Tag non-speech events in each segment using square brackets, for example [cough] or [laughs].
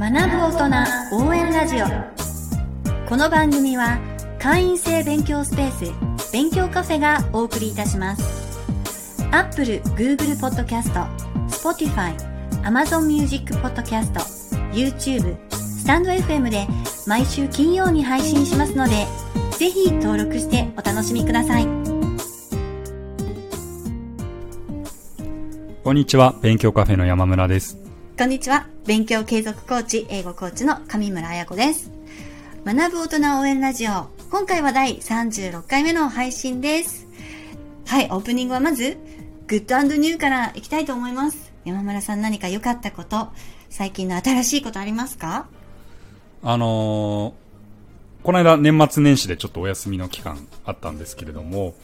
学ぶ大人応援ラジオ。この番組は会員制勉強スペース勉強カフェがお送りいたします。アップル、Google Podcast、Spotify、Amazon Music Podcast、YouTube、スタンド FM で毎週金曜に配信しますのでぜひ登録してお楽しみください。こんにちは。勉強カフェの山村です。こんにちは。勉強継続コーチ、英語コーチの上村彩子です。学ぶ大人応援ラジオ。今回は第36回目の配信です。はい、オープニングはまず、グッドニューからいきたいと思います。山村さん何か良かったこと、最近の新しいことありますか？あのー、この間年末年始でちょっとお休みの期間あったんですけれども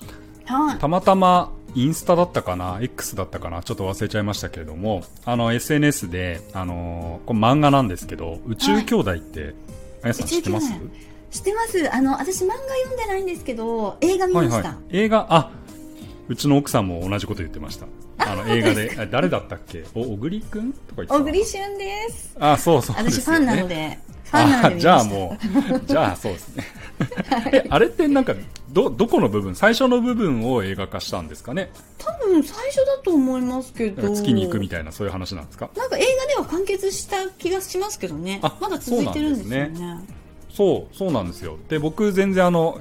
はい。たまたまインスタだったかな X だったかなちょっと忘れちゃいましたけれどもあの SNS で、あのーこれ漫画なんですけど宇宙兄弟って、あやさん知ってます？知ってます。あの、私漫画読んでないんですけど、映画見ました。はいはい、映画あうちの奥さんも同じこと言ってました。あの映画で [laughs] あ誰だったっけ？お小栗くん？とか言ってた。小栗旬です。あそうそう。ね私ファンなので、ファンなのでじゃあもう、じゃあそうですね。え、あれってなんか、ど、どこの部分、最初の部分を映画化したんですかね？多分最初だと思いますけど。月に行くみたいな、そういう話なんですか？なんか映画では完結した気がしますけどね。あまだ続いてるんですよね。そう、そうなんですよ。で、僕全然あの、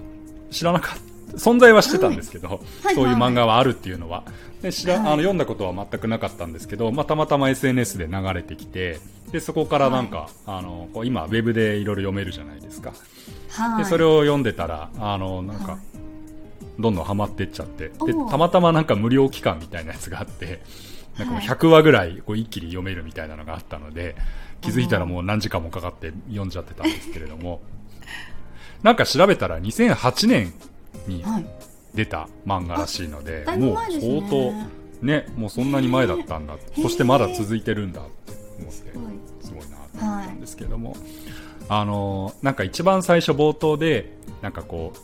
知らなかった、存在はしてたんですけど、はい。[laughs] そういう漫画はあるっていうのは。で知ら、はい。あの読んだことは全くなかったんですけど、まあ、たまたま SNS で流れてきて、で、そこからなんか、あの、こう今、ウェブでいろいろ読めるじゃないですか。はい。でそれを読んでたらあのなんか、はい。どんどんハマってっちゃって。でたまたまなんか無料期間みたいなやつがあってなんかもうはい100話ぐらいこう一気に読めるみたいなのがあったので気づいたらもう何時間もかかって読んじゃってたんですけれども。なんか調べたら2008年にはい。出た漫画らしいので、あだいぶもう相当ねもうそんなに前だったんだ。ー。そしてまだ続いてるんだって思ってすごいなと思ったんですけども、あのなんか一番最初冒頭でなんかこう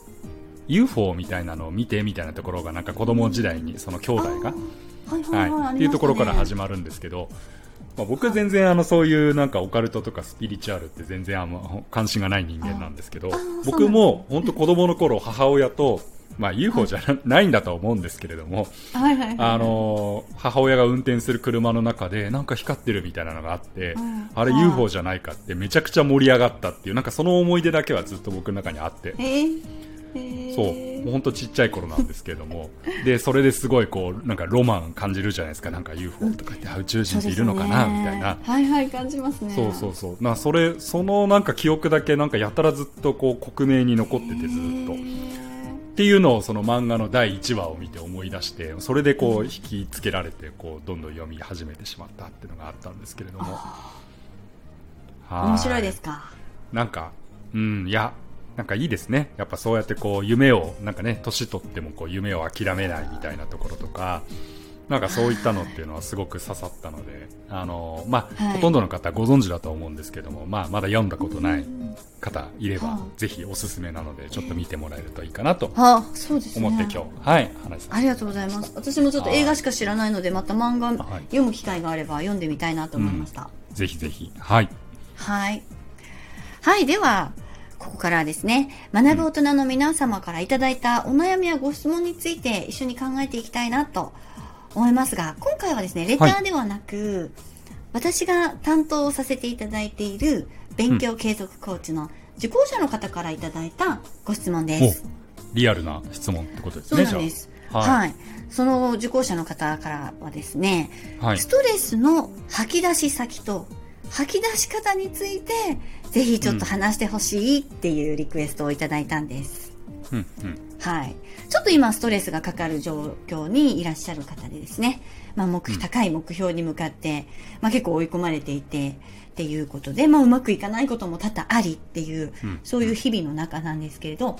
UFO みたいなのを見てみたいなところがなんか子供時代にその兄弟が、はいっていうところから始ままるんですけど、まあ、僕全然あのそういうなんかオカルトとかスピリチュアルって全然あの関心がない人間なんですけど僕も本当子供の頃母親とまあ UFO じゃなないんだとは思うんですけれども。あのー母親が運転する車の中でなんか光ってるみたいなのがあって、うんあれはい。UFO じゃないかってめちゃくちゃ盛り上がったっていうなんかその思い出だけはずっと僕の中にあってそう。本当ちっちゃい頃なんですけれども。[laughs] でそれですごいこうなんかロマン感じるじゃないですか。なんか UFO とか言って、あ宇宙人っているのかな、ね。みたいな。はいはい、感じますね。そうそうそう。なそれそのなんか記憶だけなんかやたらずっとこう克明に残っててずっと。っていうのをその漫画の第1話を見て思い出してそれでこう引きつけられてこうどんどん読み始めてしまったっていうのがあったんですけれども。面白いですすか。なんかうんいやなんかいいですねやっぱそうやってこう夢をなんかね年取ってもこう夢を諦めないみたいなところとかなんかそういったのっていうのはすごく刺さったのであのまあ、はいほとんどの方ご存知だと思うんですけどもまあまだ読んだことない方いれば、はぜひおすすめなのでちょっと見てもらえるといいかなとあ、そうですね。思って今日、はい、話ありがとうございます。私もちょっと映画しか知らないので、また漫画はい読む機会があれば読んでみたいなと思いました。ぜひぜひ、はい。はい。はい、では、ここからはですね、学ぶ大人の皆様からいただいたお悩みやご質問について一緒に考えていきたいなと思いますが、今回はですね、レターではなく、私が担当させていただいている勉強継続コーチの受講者の方からいただいたご質問です。リアルな質問ってことですそうね、なんです。は。はいその受講者の方からはですね、はいストレスの吐き出し先と吐き出し方について、ぜひちょっと話してほしいっていうリクエストをいただいたんです。うん、うん。はい。ちょっと今ストレスがかかる状況にいらっしゃる方でですね、まあ目、うん高い目標に向かって、まあ結構追い込まれていて、っていうことで、まあうまくいかないことも多々ありっていう、うんそういう日々の中なんですけれど、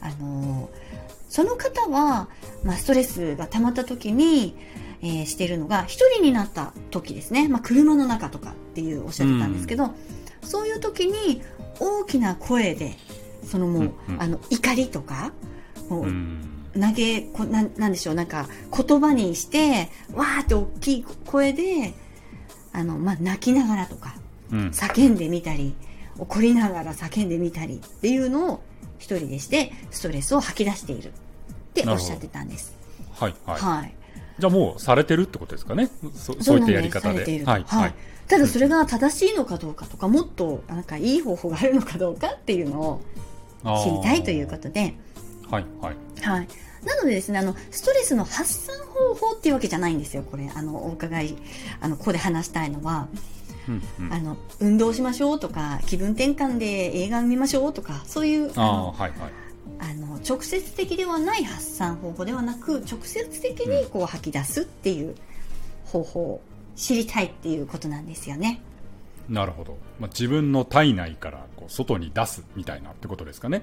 あのーその方は、まあストレスが溜まった時に、えーしてるのが、一人になった時ですね。まあ車の中とかっていうおっしゃってたんですけど、そういう時に大きな声で、そのもう、うんうんあの、怒りとか、もう、うん。投げこなんなんでしょうなんか言葉にしてわーって大きい声であの、まあ、泣きながらとかうん叫んでみたり、怒りながら叫んでみたりっていうのを一人でして、ストレスを吐き出しているっておっしゃってたんです。はいはい、はい。じゃあもうされてるってことですかね？そそういったやり方で。そうなんすされているとはいはい。ただそれが正しいのかどうかとか、もっとなんかいい方法があるのかどうかっていうのを知りたいということで、とはいはい。はい。なのでですね、あの、ストレスの発散方法っていうわけじゃないんですよ、これ。あの、お伺い、あの、ここで話したいのは、うんうん。あの、運動しましょうとか、気分転換で映画見ましょうとか、そういう、あの、はいはい直接的ではない発散方法ではなく、直接的にこう吐き出すっていう方法を知りたいっていうことなんですよね。なるほど、まあ、自分の体内からこう外に出すみたいなってことですかね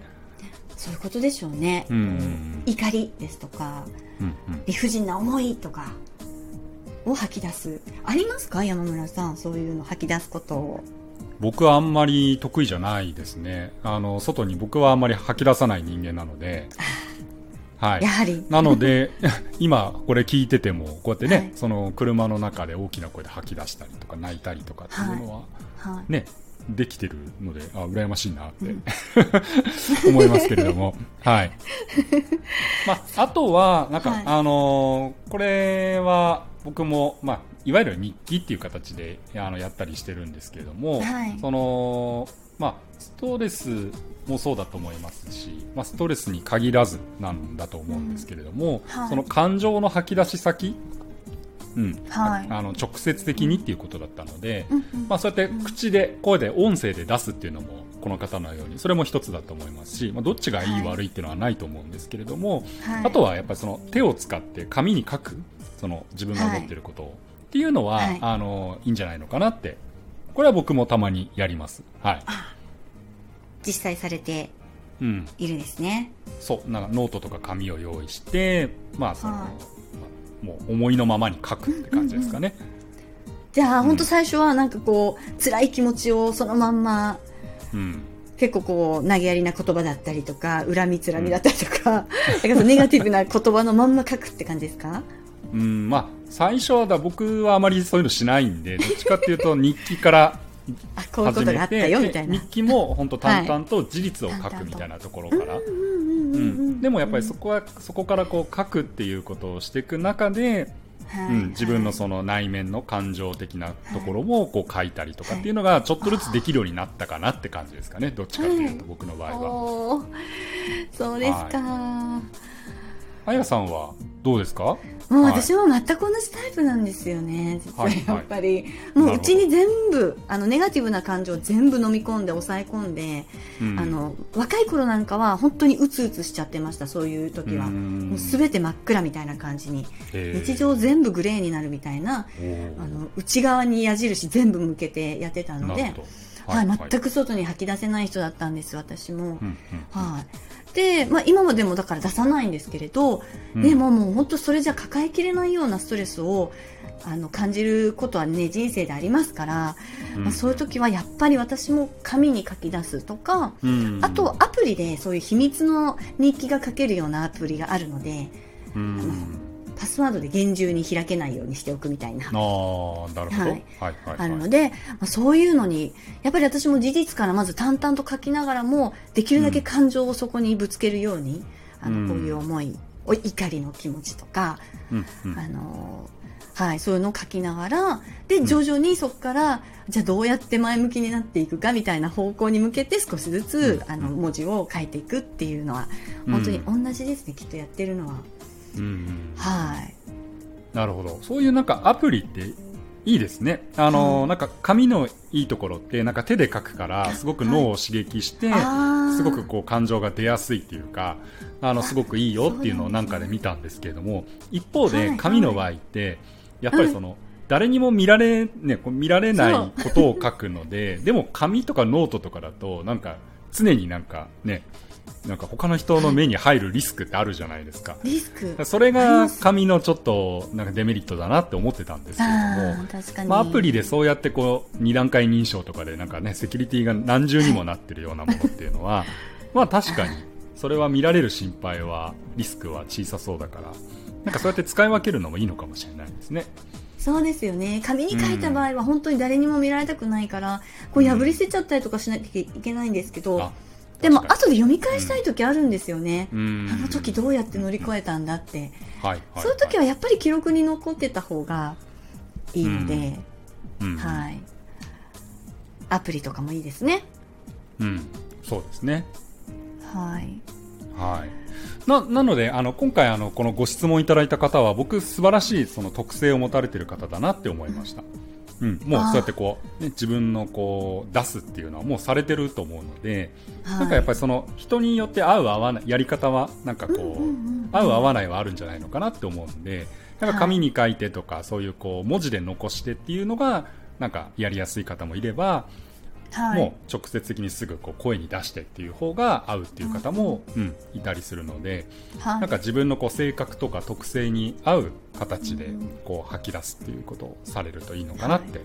そういうことでしょうね。うん怒りですとか、うんうん理不尽な思いとかを吐き出す。ありますか？山村さん。そういうの吐き出すことを。僕はあんまり得意じゃないですね。あの外に僕はあんまり吐き出さない人間なので。[laughs] はい。やはり。なので、[laughs] 今これ聞いてても、こうやってね、はい。その車の中で大きな声で吐き出したりとか泣いたりとかっていうのは、はい。ね、できてるので、あ、羨ましいなって、[laughs] 思いますけれども、はい。まあ、あとは、なんか、はい。あのーこれは僕も、まあ、いわゆる日記っていう形で、あの、やったりしてるんですけれども、はい。その、まあ、ストレスもそうだと思いますし、まあ、ストレスに限らずなんだと思うんですけれども、はい。その感情の吐き出し先、うん、はい。あの直接的にっていうことだったので、うんうん。まあ、そうやって口で声で音声で出すっていうのもこの方のようにそれも一つだと思いますし、まあ、どっちがいい、はい。悪いっていうのはないと思うんですけれども、はい。あとはやっぱりその手を使って紙に書くその自分が思ってることを、っていうのは、はい。あのいいんじゃないのかなって。これは僕もたまにやります。はい。実際されてうん、いるんですね。そう。なんかノートとか紙を用意して、まあそのあもう思いのままに書くって感じですかね。じゃあ、うん。本当最初はなんかこう、辛い気持ちをそのまんま、うん。結構こう、投げやりな言葉だったりとか、恨みつらみだったりとか、なんかそのネガティブな言葉のまんま書くって感じですか？うん、まあ、最初はだ僕はあまりそういうのしないんで、どっちかっていうと日記から [laughs] あ、こういうこ始めとがあったて、よ、みたいなで日。記も本当淡々と事実を書くみたいなところから。でもやっぱりそこは、そこからこう書くっていうことをしていく中で、はいうん、自分のその内面の感情的なところもこう書いたりとかっていうのがちょっとずつできるようになったかなって感じですかね。どっちかっていうと僕の場合は。そうですか。あやさんはどうですか？もうはい私も全く同じタイプなんですよね、実ははいやっぱり。なるほどもううちに全部、あの、ネガティブな感情を全部飲み込んで抑え込んで、うんあの、若い頃なんかは本当にうつうつしちゃってました、そういう時は。うんもうすべて真っ暗みたいな感じに。日常全部グレーになるみたいな、あの、内側に矢印全部向けてやってたのでなるほ、ど。はい、全く外に吐き出せない人だったんです、私も。うんうんはい。で、まあ今までもだから出さないんですけれど、うん。でももう本当それじゃ抱えきれないようなストレスをあの感じることはね、人生でありますから、うん。まあ、そういう時はやっぱり私も紙に書き出すとか、うん。あとアプリでそういう秘密の日記が書けるようなアプリがあるので、うんパスワードで厳重に開けないようにしておくみたいな。ああ、なるほど。はい、はい、はい。あるので、まあ、そういうのに、やっぱり私も事実からまず淡々と書きながらも、できるだけ感情をそこにぶつけるように、あうんの、こういう思い、お怒りの気持ちとか、うんうんあのーはい、そういうのを書きながら、で、徐々にそこから、じゃあどうやって前向きになっていくかみたいな方向に向けて少しずつ、うんあの、文字を書いていくっていうのは、うん本当に同じですね、きっとやってるのは。うんうん。はい。なるほど。そういうなんかアプリっていいですね。あの、はい。なんか紙のいいところってなんか手で書くからすごく脳を刺激して、あー。すごくこう感情が出やすいっていうか、あの、すごくいいよっていうのをなんかで見たんですけれども、一方ではい紙の場合って、やっぱりその、誰にも見られ、ね、こう見られないことを書くので、でも紙とかノートとかだと、なんか常になんかね、なんか他の人の目に入るリスクってあるじゃないですか。リスク？それが紙のちょっとなんかデメリットだなって思ってたんですけれどあもー、確かに。まあ、アプリでそうやってこう二段階認証とかでなんかねセキュリティが何重にもなってるようなものっていうのは [laughs] まあ確かにそれは見られる心配はリスクは小さそうだからなんかそうやって使い分けるのもいいのかもしれないですね。そうですよね紙に書いた場合は本当に誰にも見られたくないから、こう破り捨てちゃったりとかしなきゃいけないんですけど、あでも後で読み返したい時あるんですよね、にうん。あの時どうやって乗り越えたんだって、はいはいそういう時はやっぱり記録に残ってた方がいいので、うん。はい、アプリとかもいいですね。うん、そうですね。はい、はい。な、なので、あの、今回、あの、このご質問いただいた方は、僕、素晴らしい、その特性を持たれてる方だなって思いました。うん、もうあー。そうやってこう、ね、自分のこう、出すっていうのはもうされてると思うので、はい、なんかやっぱりその、人によって合う合わない、やり方は、なんかこう、うんうんうん合う合わないはあるんじゃないのかなって思うんで、なんか紙に書いてとか、そういうこう、文字で残してっていうのが、なんかやりやすい方もいれば、はい、もう直接的にすぐこう声に出してっていう方が合うっていう方も、うん、いたりするので、はい。なんか自分のこう性格とか特性に合う形でうん。こう吐き出すっていうことをされるといいのかなって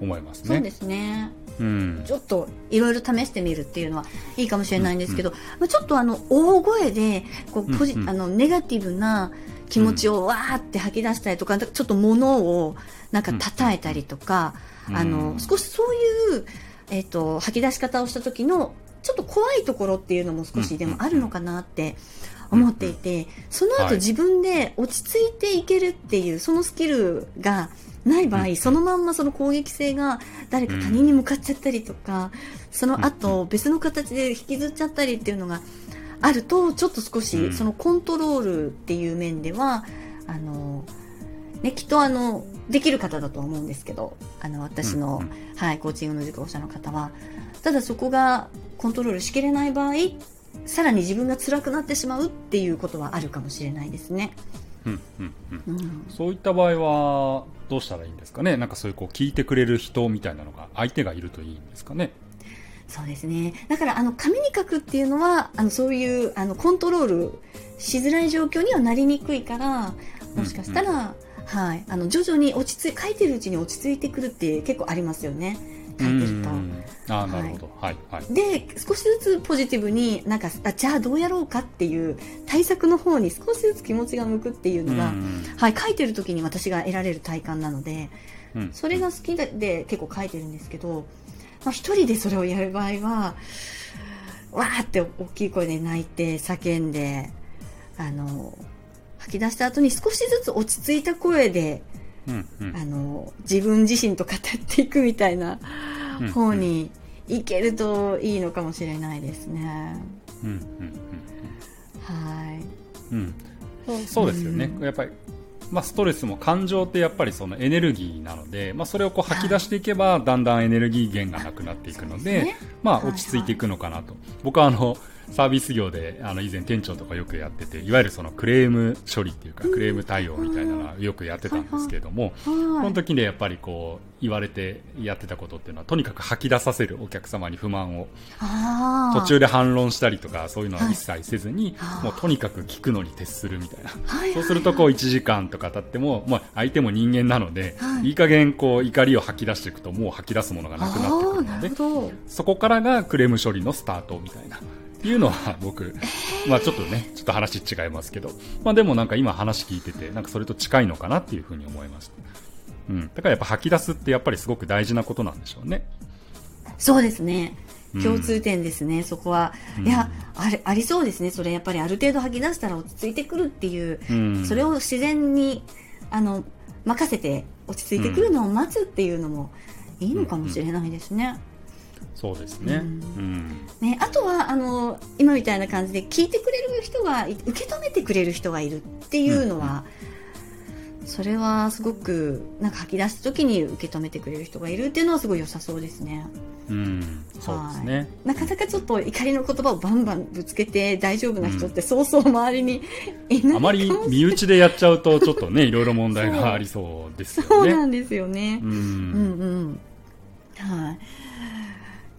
思いますね。そうですね。うん。ちょっといろいろ試してみるっていうのはいいかもしれないんですけど、まあ、ちょっとあの大声でこうポジ、うんうん。あのネガティブな気持ちをわーって吐き出したりとか、ちょっと物をなんか叩いたりとか、うん。あの少しそういう、えっと吐き出し方をした時のちょっと怖いところっていうのも少しでもあるのかなって思っていて、そのはい。後自分で落ち着いていけるっていうそのスキルがない場合、うん。そのまんまその攻撃性が誰か他人に向かっちゃったりとか、その後別の形で引きずっちゃったりっていうのがあるとちょっと少しうん。そのコントロールっていう面ではあの、ね、きっとあのできる方だとは思うんですけどあの私の、うんはい、コーチングの受講者の方はただそこがコントロールしきれない場合さらに自分が辛くなってしまうっていうことはあるかもしれないですね。うんうんうん。うん。そういった場合はどうしたらいいんですかね？なんかそういうこう聞いてくれる人みたいなのが相手がいるといいんですかね？そうですね。だから、あの、紙に書くっていうのは、あの、そういう、あの、コントロールしづらい状況にはなりにくいから、もしかしたら、はい、あの、徐々に落ち着い、書いてるうちに落ち着いてくるって結構ありますよね。書いてると。うん。ああなるほど。はいはい。で、少しずつポジティブになんか、あ、じゃあどうやろうかっていう対策の方に少しずつ気持ちが向くっていうのが、うんはい、書いてる時に私が得られる体感なので、うん。それが好きでで結構書いてるんですけど、まあ、一人でそれをやる場合はわーって大きい声で泣いて叫んであの吐き出した後に少しずつ落ち着いた声でうんうん。あの自分自身と語っていくみたいなうん方にいけるといいのかもしれないですね。はいうんうん。そうそうですよね、うん。やっぱり、まあ、ストレスも感情ってやっぱりそのエネルギーなので、まあ、それをこう吐き出していけば、だんだんエネルギー源がなくなっていくので、まあ、はい落ち着いていくのかなと、僕はあのサービス業であの以前店長とかよくやってていわゆるそのクレーム処理っていうか、クレーム対応みたいなのはよくやってたんですけれども、はいその時でやっぱりこう言われてやってたことっていうのはとにかく吐き出させるお客様に不満を途中で反論したりとかそういうのは一切せずに、はいもうとにかく聞くのに徹するみたいな、はいそうするとこう1時間とか経っても、まあ、相手も人間なので、はい。い、い加減こう怒りを吐き出していくともう吐き出すものがなくなってくるのでそこからがクレーム処理のスタートみたいな。っていうのは僕、まあちょっとね、ちょっと話違いますけど、まあでもなんか今話聞いてて、なんかそれと近いのかなっていうふうに思いました。うん。だからやっぱ吐き出すってやっぱりすごく大事なことなんでしょうね。そうですねうん共通点ですね、そこは、うんいやあれありそうですねそれやっぱりある程度吐き出したら落ち着いてくるっていう、うん。それを自然にあの任せて落ち着いてくるのを待つっていうのもいいのかもしれないですね。そうですね。ううんん。ね、あとはあの今みたいな感じで聞いてくれる人がい受け止めてくれる人がいるっていうのは、それはすごくなんか吐き出した時に受け止めてくれる人がいるっていうのはすごい良さそうですね。うん。そうですね。なかなかちょっと怒りの言葉をバンバンぶつけて大丈夫な人ってそうそう周りにいないかもあまり身内でやっちゃうと、ちょっとね、いろいろ問題がありそうですよね。そうなんですよね。う。うんんうん。はい。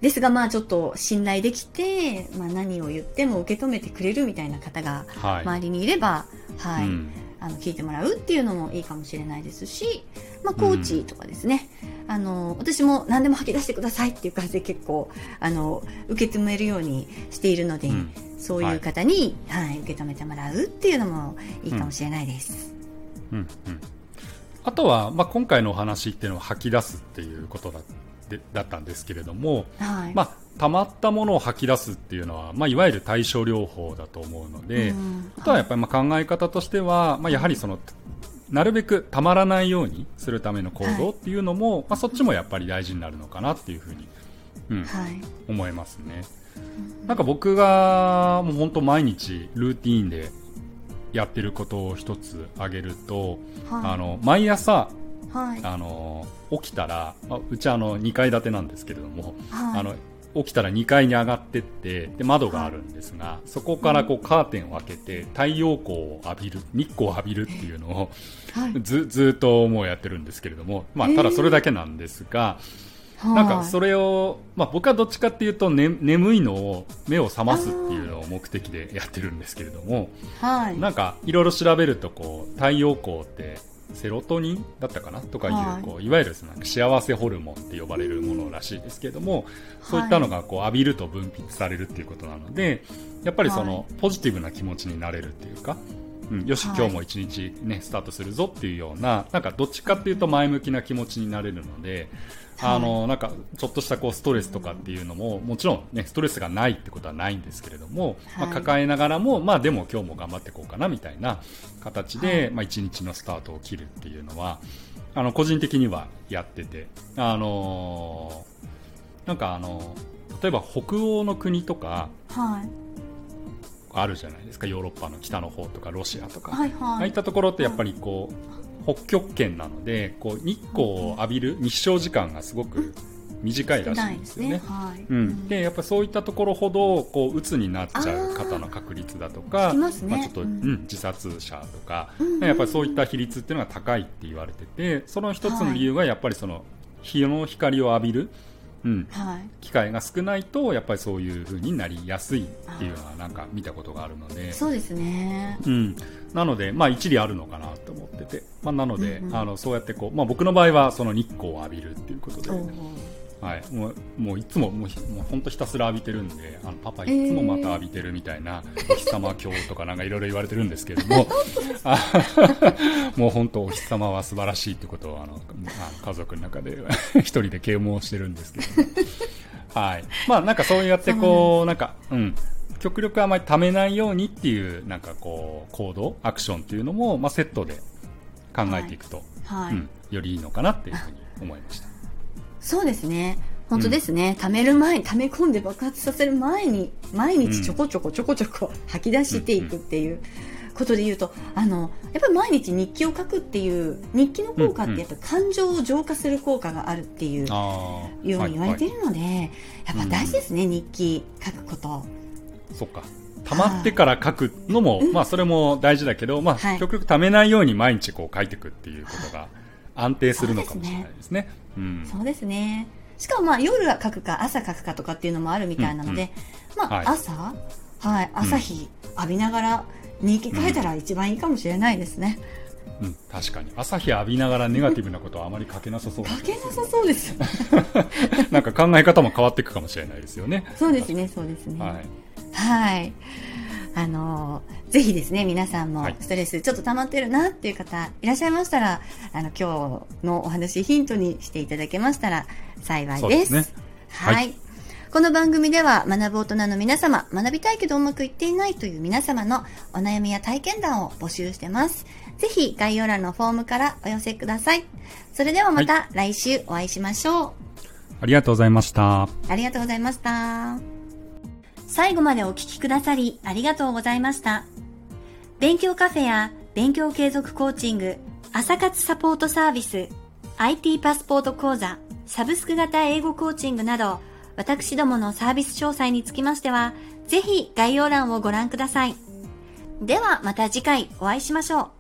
ですが、まあちょっと信頼できて、まあ何を言っても受け止めてくれるみたいな方がはい。周りにいれば、はい、うん。あの聞いてもらうっていうのもいいかもしれないですし、まあコーチとかですね、あの、私も何でも吐き出してくださいっていう感じで結構、あの、受け止めるようにしているので、うん。そういう方に、はい、受け止めてもらうっていうのもいいかもしれないです。うん。うん。あとは、まあ、今回のお話っていうのは吐き出すっていうことだでだったんですけれども、はい。まあ、溜まったものを吐き出すっていうのは、まあ、いわゆる対症療法だと思うので、うんあとはやっぱりまあ考え方としては、まあ、やはりそのなるべくたまらないようにするための行動っていうのも、まあ、そっちもやっぱり大事になるのかなっていうふうに、うんはい。思いますね。なんか僕がもう本当毎日ルーティーンでやってることを一つ挙げると、はい。あの毎朝はい。あの起きたら、まあうちあの2階建てなんですけれども、はい。あの起きたら2階に上がってってで窓があるんですが、そこからこうカーテンを開けて太陽光を浴びる日光を浴びるっていうのをはい。ずずーっともうやってるんですけれども、まあ、ただそれだけなんですが、なんかそれ、れを、まあ、僕はどっちかっていうと、ね、眠いのを目を覚ますっていうのを目的でやってるんですけれどもはい。なんかいろいろ調べるとこう太陽光ってセロトニンだったかな？とかいう,、はい。い、こういわゆるその幸せホルモンって呼ばれるものらしいですけれども、そういったのがこう浴びると分泌されるっていうことなのでやっぱりその、はい。ポジティブな気持ちになれるっていうか、うん、よし、はい今日も一日、ね、スタートするぞっていうようななんかどっちかっていうと前向きな気持ちになれるので。あのなんかちょっとしたこうストレスとかっていうのももちろん、ね、ストレスがないってことはないんですけれども、まあ、はい抱えながらも、まあ、でも今日も頑張っていこうかなみたいな形で、はいまあ、一日のスタートを切るっていうのはあの個人的にはやってて、あのーなんかあの例えば北欧の国とかはい。あるじゃないですかヨーロッパの北の方とかロシアとか、はい。はいああいっ。たところってやっぱりこう北極圏なのでこう日光を浴びる日照時間がすごく短いらしいんですよね。はい。うん、でやっぱそういったところほどこう鬱になっちゃう方の確率だとかますねあ、ちょっと、ううんん自殺者とか、うんやっぱりそういった比率っていうのが高いって言われててその一つの理由がやっぱりその日の光を浴びる、うん、はい。機会が少ないとやっぱりそういう風になりやすいっていうのはなんか見たことがあるので。そうですね。うん、なので、まあ、一理あるのかなと思ってて、まあ、なので、うんうんあのそうやってこう、まあ、僕の場合はその日光を浴びるっていうことで、はい、もうもういつももうひもう本当ひたすら浴びてるんであのパパいつもまた浴びてるみたいな、お日様今日とかなんかいろいろ言われてるんですけれども [laughs] あもう本当お日様は素晴らしいってことをあのあの家族の中で [laughs] 一人で啓蒙してるんですけども、はい、まあなんかそうやってこうなんかうん。極力あまりためないようにっていうなんかこう行動アクションっていうのも、まあ、セットで考えていくと、はい。うん、よりいいのかなっていうふうに思いました。そうですね。本当ですね。溜める前に、溜め込んで爆発させる前に、毎日ちょこちょこちょこちょこ吐き出していくっていうことで言うと、あの、やっぱり毎日日記を書くっていう、日記の効果ってやっぱ感情を浄化する効果があるっていう、あー。ように言われていはるので、やっぱ大事ですね、日記書くこと。そっか。溜まってから書くのも、まあそれも大事だけど、まあはい。極力溜めないように毎日こう書いていくっていうことが安定するのかもしれないですね。うんそうですね。しかもまあ夜は書くか朝書くかとかっていうのもあるみたいなので、まあはい朝、はい、朝日浴びながら日記書いたら一番いいかもしれないですね。うん、確かに朝日浴びながらネガティブなことはあまり書けなさそうな書けなさそうですよ。[laughs] なんか考え方も変わっていくかもしれないですよね。そうですね、そうですね。はい。はい。あのーぜひですね、皆さんもはいストレスちょっと溜まってるなっていう方いらっしゃいましたら、あの、今日のお話ヒントにしていただけましたら幸いです。ですねはい。はいこの番組では学ぶ大人の皆様、学びたいけどうまくいっていないという皆様のお悩みや体験談を募集してます。ぜひ概要欄のフォームからお寄せください。それではまた来週お会いしましょう。ありがとうございました。ありがとうございました。最後までお聞きくださりありがとうございました。勉強カフェや勉強継続コーチング、朝活サポートサービス、IT パスポート講座、サブスク型英語コーチングなど、私どものサービス詳細につきましては、ぜひ概要欄をご覧ください。ではまた次回お会いしましょう。